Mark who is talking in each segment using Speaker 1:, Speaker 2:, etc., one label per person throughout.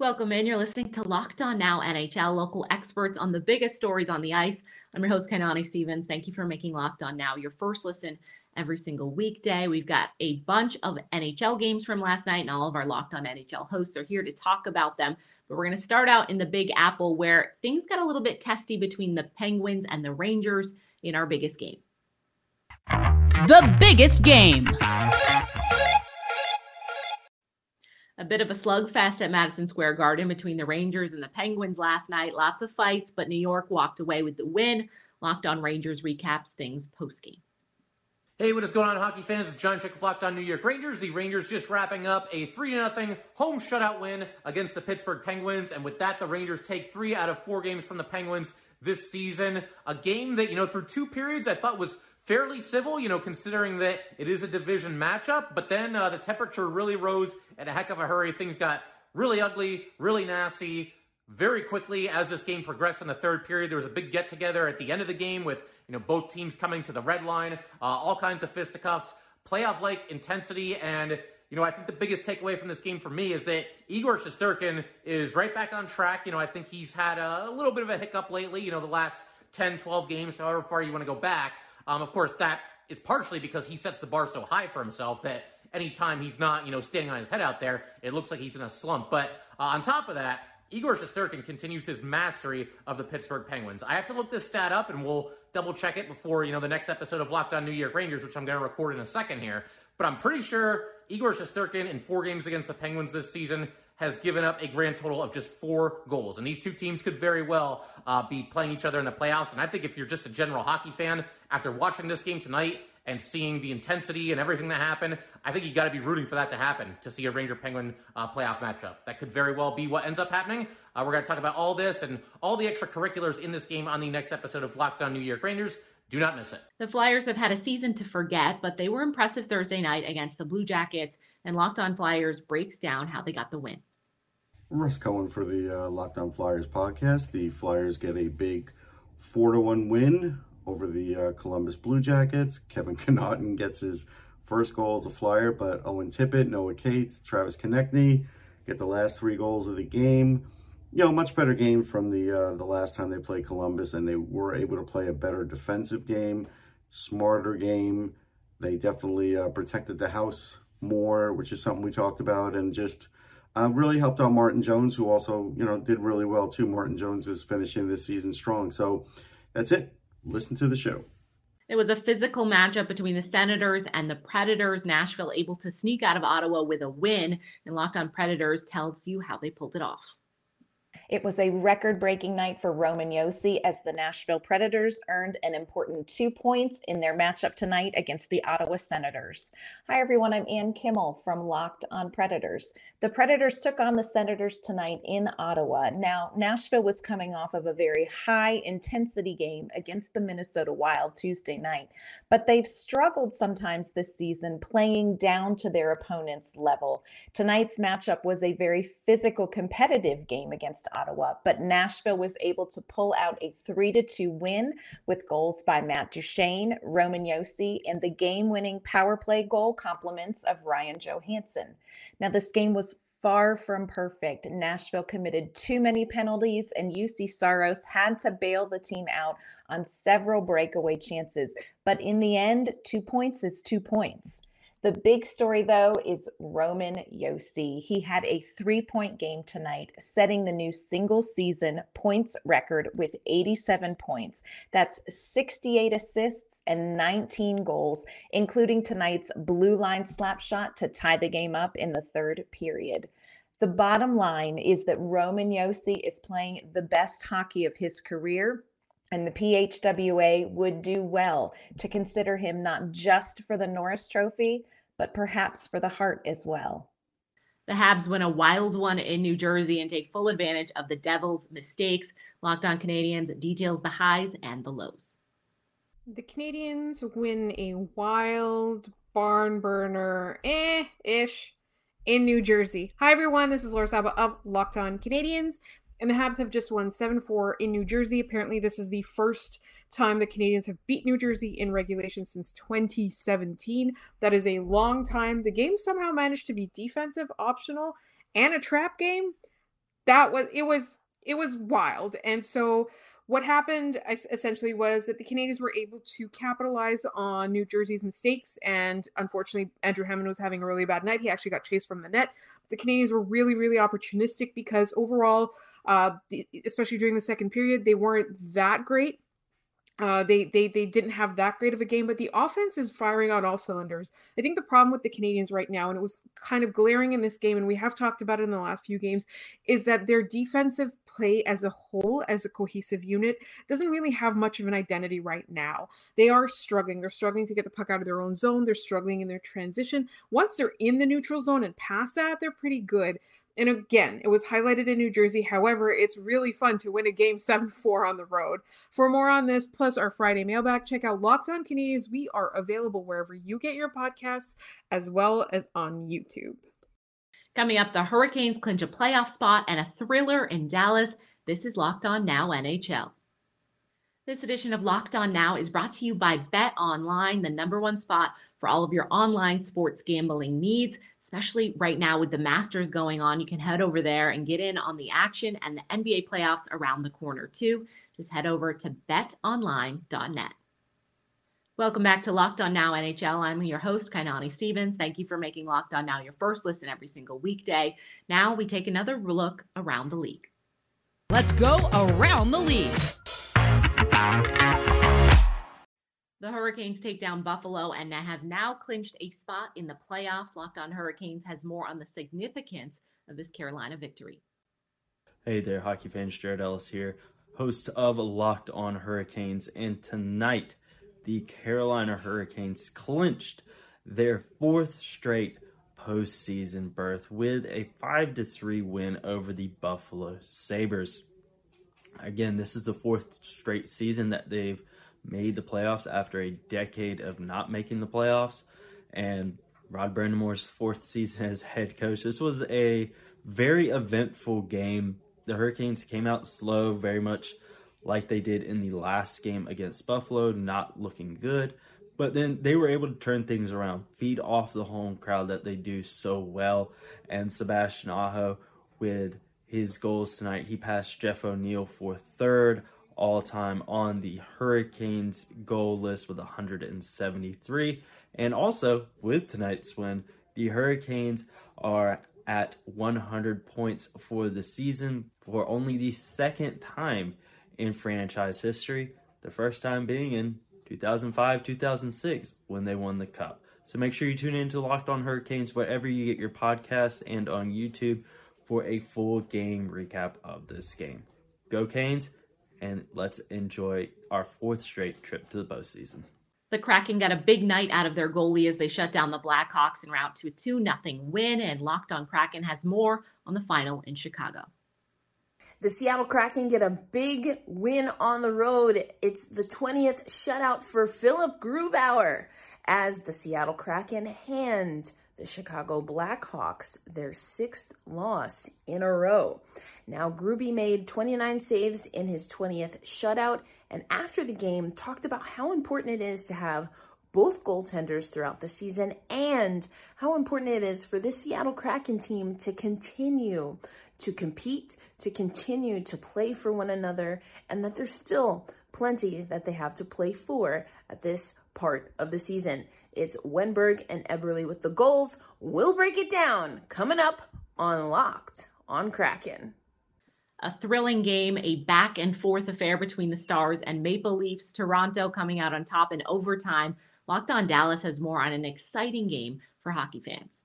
Speaker 1: Welcome in. You're listening to Locked On Now NHL, local experts on the biggest stories on the ice. I'm your host, Kainani Stevens. Thank you for making Locked On Now your first listen every single weekday. We've got a bunch of NHL games from last night, and all of our Locked On NHL hosts are here to talk about them. But we're going to start out in the Big Apple, where things got a little bit testy between the Penguins and the Rangers in our biggest game.
Speaker 2: The biggest game.
Speaker 1: A bit of a slugfest at Madison Square Garden between the Rangers and the Penguins last night. Lots of fights, but New York walked away with the win. Locked on Rangers recaps things post game.
Speaker 3: Hey, what is going on, hockey fans? It's John Chick Locked on New York Rangers. The Rangers just wrapping up a 3 0 home shutout win against the Pittsburgh Penguins. And with that, the Rangers take three out of four games from the Penguins this season. A game that, you know, through two periods I thought was fairly civil, you know, considering that it is a division matchup. But then uh, the temperature really rose in a heck of a hurry. Things got really ugly, really nasty very quickly as this game progressed in the third period. There was a big get together at the end of the game with, you know, both teams coming to the red line, uh, all kinds of fisticuffs, playoff like intensity. And, you know, I think the biggest takeaway from this game for me is that Igor Shesterkin is right back on track. You know, I think he's had a, a little bit of a hiccup lately, you know, the last 10, 12 games, however far you want to go back. Um, of course, that is partially because he sets the bar so high for himself that anytime he's not, you know, standing on his head out there, it looks like he's in a slump. But uh, on top of that, Igor Shesterkin continues his mastery of the Pittsburgh Penguins. I have to look this stat up, and we'll double check it before you know the next episode of Locked On New York Rangers, which I'm going to record in a second here. But I'm pretty sure Igor Shesterkin in four games against the Penguins this season has given up a grand total of just four goals. And these two teams could very well uh, be playing each other in the playoffs. And I think if you're just a general hockey fan, after watching this game tonight and seeing the intensity and everything that happened, I think you got to be rooting for that to happen to see a Ranger Penguin uh, playoff matchup. That could very well be what ends up happening. Uh, we're going to talk about all this and all the extracurriculars in this game on the next episode of Locked On New York Rangers. Do not miss it.
Speaker 1: The Flyers have had a season to forget, but they were impressive Thursday night against the Blue Jackets, and Locked On Flyers breaks down how they got the win.
Speaker 4: Russ Cohen for the uh, Locked On Flyers podcast. The Flyers get a big four to one win over the uh, Columbus Blue Jackets. Kevin Connauton gets his first goal as a Flyer, but Owen Tippett, Noah Cates, Travis Konecny get the last three goals of the game. You know, much better game from the uh, the last time they played Columbus, and they were able to play a better defensive game, smarter game. They definitely uh, protected the house more, which is something we talked about, and just uh, really helped out Martin Jones, who also you know did really well too. Martin Jones is finishing this season strong, so that's it. Listen to the show.
Speaker 1: It was a physical matchup between the Senators and the Predators. Nashville able to sneak out of Ottawa with a win, and Locked On Predators tells you how they pulled it off.
Speaker 5: It was a record breaking night for Roman Josi as the Nashville Predators earned an important two points in their matchup tonight against the Ottawa Senators. Hi, everyone. I'm Ann Kimmel from Locked on Predators. The Predators took on the Senators tonight in Ottawa. Now, Nashville was coming off of a very high intensity game against the Minnesota Wild Tuesday night, but they've struggled sometimes this season playing down to their opponent's level. Tonight's matchup was a very physical, competitive game against Ottawa, but Nashville was able to pull out a 3 to 2 win with goals by Matt Duchene, Roman Josi, and the game-winning power play goal compliments of Ryan Johansen. Now this game was far from perfect. Nashville committed too many penalties, and Juuse Saros had to bail the team out on several breakaway chances. But in the end, two points is two points. The big story, though, is Roman Josi. He had a three point game tonight, setting the new single season points record with 87 points. That's 68 assists and 19 goals, including tonight's blue line slap shot to tie the game up in the third period. The bottom line is that Roman Josi is playing the best hockey of his career and the PHWA would do well to consider him not just for the Norris Trophy, but perhaps for the Hart as well.
Speaker 1: The Habs win a wild one in New Jersey and take full advantage of the Devils' mistakes. Locked on Canadiens details the highs and the lows.
Speaker 6: The Canadiens win a wild barn burner, eh ish, in New Jersey. Hi, everyone. This is Laura Saba of Locked On Canadiens. And the Habs have just won 7 4 in New Jersey. Apparently, this is the first time the Canadiens have beat New Jersey in regulation since 2017. That is a long time. The game somehow managed to be defensive, optional, and a trap game. that was it was it was wild. And so what happened essentially was that the Canadiens were able to capitalize on New Jersey's mistakes. And unfortunately, Andrew Hammond was having a really bad night. He actually got chased from the net. The Canadiens were really, really opportunistic because overall, uh, especially during the second period, they weren't that great. Uh, they they they didn't have that great of a game, but the offense is firing on all cylinders. I think the problem with the Canadiens right now, and it was kind of glaring in this game, and we have talked about it in the last few games, is that their defensive play as a whole, as a cohesive unit, doesn't really have much of an identity right now. They are struggling. They're struggling to get the puck out of their own zone. They're struggling in their transition. Once they're in the neutral zone and past that, they're pretty good. And again, it was highlighted in New Jersey. However, it's really fun to win a game 7 4 on the road. For more on this, plus our Friday mailbag, check out Locked On Canadiens. We are available wherever you get your podcasts, as well as on YouTube.
Speaker 1: Coming up, the Hurricanes clinch a playoff spot and a thriller in Dallas. This is Locked On Now NHL. This edition of Locked On Now is brought to you by Bet Online, the number one spot for all of your online sports gambling needs, especially right now with the Masters going on. You can head over there and get in on the action and the NBA playoffs around the corner, too. Just head over to betonline.net. Welcome back to Locked On Now NHL. I'm your host, Kainani Stevens. Thank you for making Locked On Now your first listen every single weekday. Now we take another look around the league.
Speaker 2: Let's go around the league.
Speaker 1: The Hurricanes take down Buffalo and have now clinched a spot in the playoffs. Locked on Hurricanes has more on the significance of this Carolina victory.
Speaker 7: Hey there, hockey fans. Jared Ellis here, host of Locked on Hurricanes. And tonight, the Carolina Hurricanes clinched their fourth straight postseason berth with a 5 3 win over the Buffalo Sabres. Again, this is the fourth straight season that they've made the playoffs after a decade of not making the playoffs. And Rod Brind'Amour's fourth season as head coach. This was a very eventful game. The Hurricanes came out slow, very much like they did in the last game against Buffalo, not looking good. But then they were able to turn things around, feed off the home crowd that they do so well. And Sebastian Aho with his goals tonight. He passed Jeff O'Neill for third all time on the Hurricanes goal list with 173. And also, with tonight's win, the Hurricanes are at 100 points for the season for only the second time in franchise history, the first time being in 2005 2006 when they won the Cup. So make sure you tune in to Locked On Hurricanes wherever you get your podcasts and on YouTube for a full game recap of this game. Go Canes, and let's enjoy our fourth straight trip to the postseason.
Speaker 1: The Kraken got a big night out of their goalie as they shut down the Blackhawks en route to a 2 0 win, and Locked on Kraken has more on the final in Chicago.
Speaker 8: The Seattle Kraken get a big win on the road. It's the 20th shutout for Philipp Grubauer as the Seattle Kraken hand the Chicago Blackhawks their sixth loss in a row. Now, Gruby made 29 saves in his 20th shutout, and after the game, talked about how important it is to have both goaltenders throughout the season and how important it is for this Seattle Kraken team to continue to compete, to continue to play for one another, and that there's still plenty that they have to play for at this part of the season. It's Wennberg and Eberle with the goals. We'll break it down coming up on Locked on Kraken.
Speaker 1: A thrilling game, a back and forth affair between the Stars and Maple Leafs. Toronto coming out on top in overtime. Locked on Dallas has more on an exciting game for hockey fans.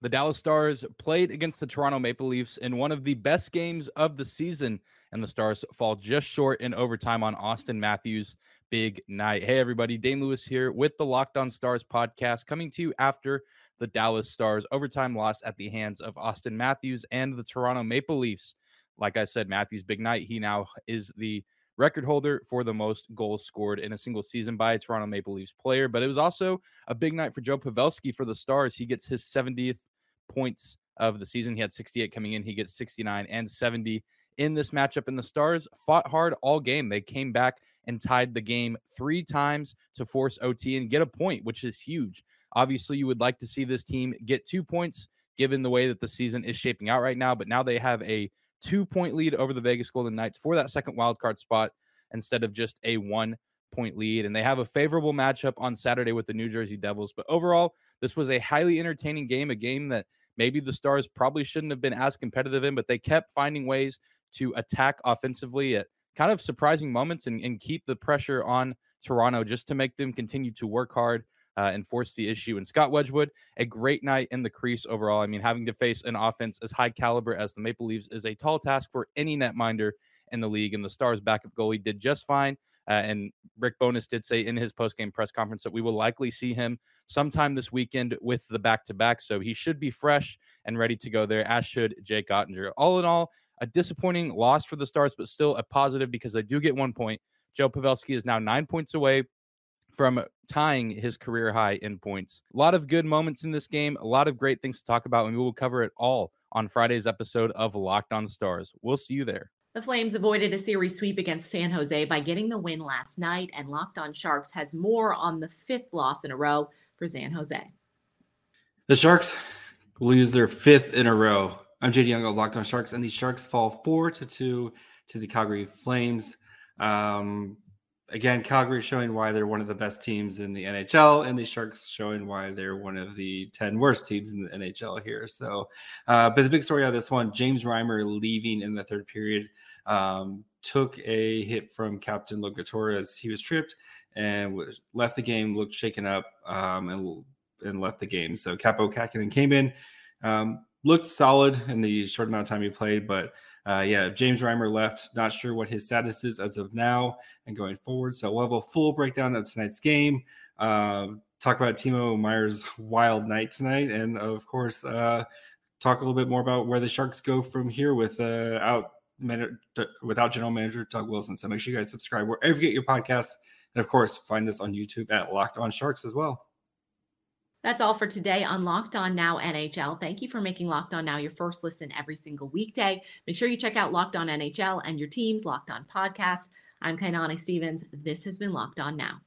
Speaker 9: The Dallas Stars played against the Toronto Maple Leafs in one of the best games of the season, and the Stars fall just short in overtime on Auston Matthews. Big night. Hey, everybody. Dane Lewis here with the Locked On Stars podcast, coming to you after the Dallas Stars overtime loss at the hands of Auston Matthews and the Toronto Maple Leafs. Like I said, Matthews' big night. He now is the record holder for the most goals scored in a single season by a Toronto Maple Leafs player. But it was also a big night for Joe Pavelski for the Stars. He gets his 70th points of the season. He had 68 coming in. He gets 69 and 70 in this matchup. And the Stars fought hard all game. They came back and tied the game three times to force OT and get a point, which is huge. Obviously, you would like to see this team get two points given the way that the season is shaping out right now. But now they have a two point lead over the Vegas Golden Knights for that second wild card spot instead of just a one point lead. And they have a favorable matchup on Saturday with the New Jersey Devils. But overall, this was a highly entertaining game, a game that maybe the Stars probably shouldn't have been as competitive in, but they kept finding ways to attack offensively at kind of surprising moments and, and keep the pressure on Toronto just to make them continue to work hard. Uh, and force the issue. And Scott Wedgewood, a great night in the crease overall. I mean, having to face an offense as high caliber as the Maple Leafs is a tall task for any netminder in the league. And the Stars' backup goalie did just fine. Uh, and Rick Bowness did say in his post-game press conference that we will likely see him sometime this weekend with the back-to-back. So he should be fresh and ready to go there, as should Jake Oettinger. All in all, a disappointing loss for the Stars, but still a positive because they do get one point. Joe Pavelski is now nine points away from tying his career high in points. A lot of good moments in this game, a lot of great things to talk about, and we will cover it all on Friday's episode of Locked On Stars. We'll see you there.
Speaker 1: The Flames avoided a series sweep against San Jose by getting the win last night, and Locked On Sharks has more on the fifth loss in a row for San Jose.
Speaker 10: The Sharks lose their fifth in a row. I'm JD Young of Locked On Sharks, and the Sharks fall four to two to the Calgary Flames. Um, again, Calgary showing why they're one of the best teams in the NHL, and the Sharks showing why they're one of the 10 worst teams in the NHL here. So, uh, but the big story out of this one James Reimer leaving in the third period um, took a hit from Captain Logan Torres. He was tripped and was, left the game, looked shaken up, um, and, and left the game. So, Kaapo Kähkönen came in. Um, looked solid in the short amount of time he played, but uh, yeah, James Reimer left. Not sure what his status is as of now and going forward. So we'll have a full breakdown of tonight's game. Uh, talk about Timo Meier's wild night tonight, and of course, uh, talk a little bit more about where the Sharks go from here with uh, out without general manager Doug Wilson. So make sure you guys subscribe wherever you get your podcasts, and of course, find us on YouTube at Locked On Sharks as well.
Speaker 1: That's all for today on Locked On Now NHL. Thank you for making Locked On Now your first listen every single weekday. Make sure you check out Locked On NHL and your team's Locked On podcast. I'm Kainani Stevens. This has been Locked On Now.